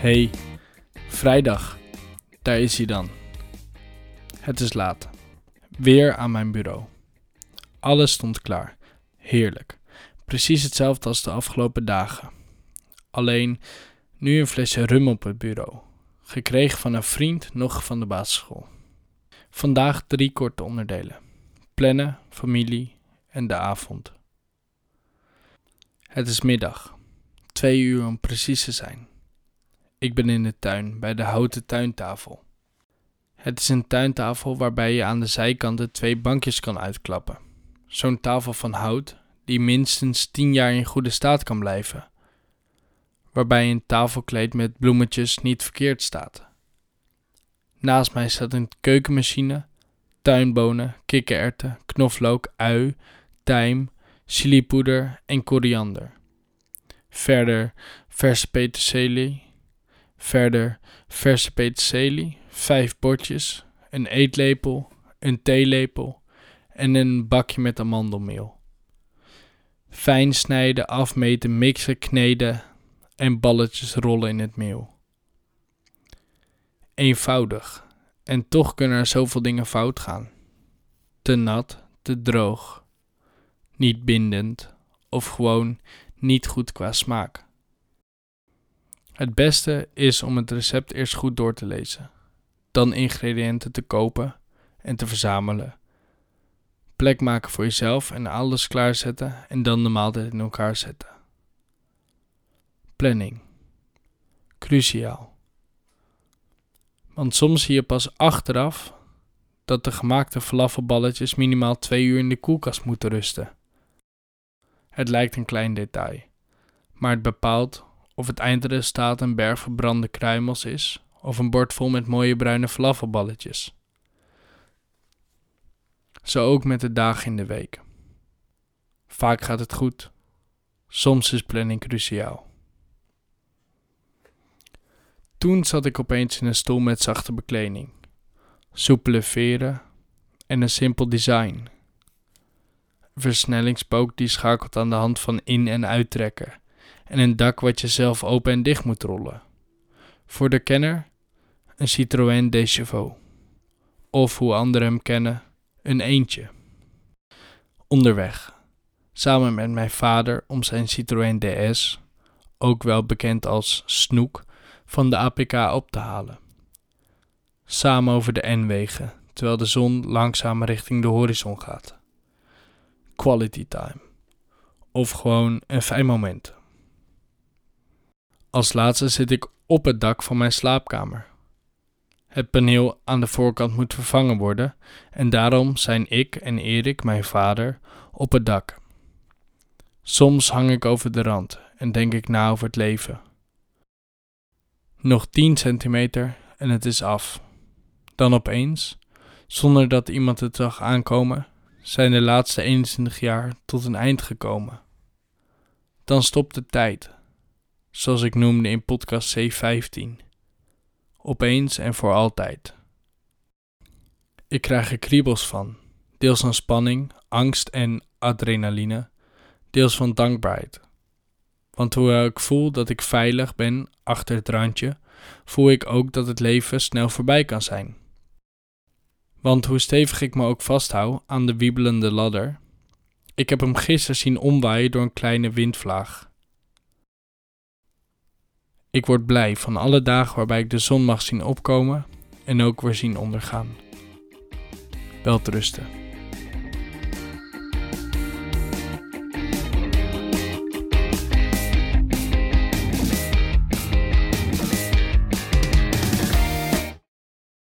Hey, vrijdag. Daar is hij dan. Het is laat. Weer aan mijn bureau. Alles stond klaar. Heerlijk. Precies hetzelfde als de afgelopen dagen. Alleen nu een flesje rum op het bureau. Gekregen van een vriend nog van de basisschool. Vandaag drie korte onderdelen: plannen, familie en de avond. Het is middag. Twee uur om precies te zijn. Ik ben in de tuin bij de houten tuintafel. Het is een tuintafel waarbij je aan de zijkanten twee bankjes kan uitklappen. Zo'n tafel van hout die minstens 10 jaar in goede staat kan blijven. Waarbij een tafelkleed met bloemetjes niet verkeerd staat. Naast mij staat een keukenmachine, tuinbonen, kikkererwten, knoflook, ui, tijm, chilipoeder en koriander. Verder verse peterselie, Verder verse peterselie, vijf bordjes, een eetlepel, een theelepel en een bakje met amandelmeel. Fijn snijden, afmeten, mixen, kneden en balletjes rollen in het meel. Eenvoudig. En toch kunnen er zoveel dingen fout gaan. Te nat, te droog, niet bindend of gewoon niet goed qua smaak. Het beste is om het recept eerst goed door te lezen, dan ingrediënten te kopen en te verzamelen. Plek maken voor jezelf en alles klaarzetten en dan de maaltijd in elkaar zetten. Planning. Cruciaal. Want soms zie je pas achteraf dat de gemaakte falafelballetjes minimaal twee uur in de koelkast moeten rusten. Het lijkt een klein detail, maar het bepaalt of het eindresultaat een berg verbrande kruimels is of een bord vol met mooie bruine falafelballetjes. Zo ook met de dagen in de week. Vaak gaat het goed, soms is planning cruciaal. Toen zat ik opeens in een stoel met zachte bekleding, soepele veren en een simpel design. Een versnellingspook die schakelt aan de hand van in- en uittrekken en een dak wat je zelf open en dicht moet rollen. Voor de kenner een Citroën Decheveau. Of hoe anderen hem kennen, een eentje. Onderweg, samen met mijn vader om zijn Citroën DS, ook wel bekend als Snoek, van de APK op te halen. Samen over de N-wegen, terwijl de zon langzaam richting de horizon gaat. Quality time. Of gewoon een fijn moment. Als laatste zit ik op het dak van mijn slaapkamer. Het paneel aan de voorkant moet vervangen worden en daarom zijn ik en Erik, mijn vader, op het dak. Soms hang ik over de rand en denk ik na over het leven. Nog 10 centimeter en het is af. Dan opeens, zonder dat iemand het zag aankomen, zijn de laatste 21 jaar tot een eind gekomen. Dan stopt de tijd zoals ik noemde in podcast C15. Opeens en voor altijd. Ik krijg er kriebels van, deels van spanning, angst en adrenaline, deels van dankbaarheid. Want hoewel ik voel dat ik veilig ben achter het randje, voel ik ook dat het leven snel voorbij kan zijn. Want hoe stevig ik me ook vasthoud aan de wiebelende ladder, ik heb hem gisteren zien omwaaien door een kleine windvlaag. Ik word blij van alle dagen waarbij ik de zon mag zien opkomen en ook weer zien ondergaan. Wel rusten.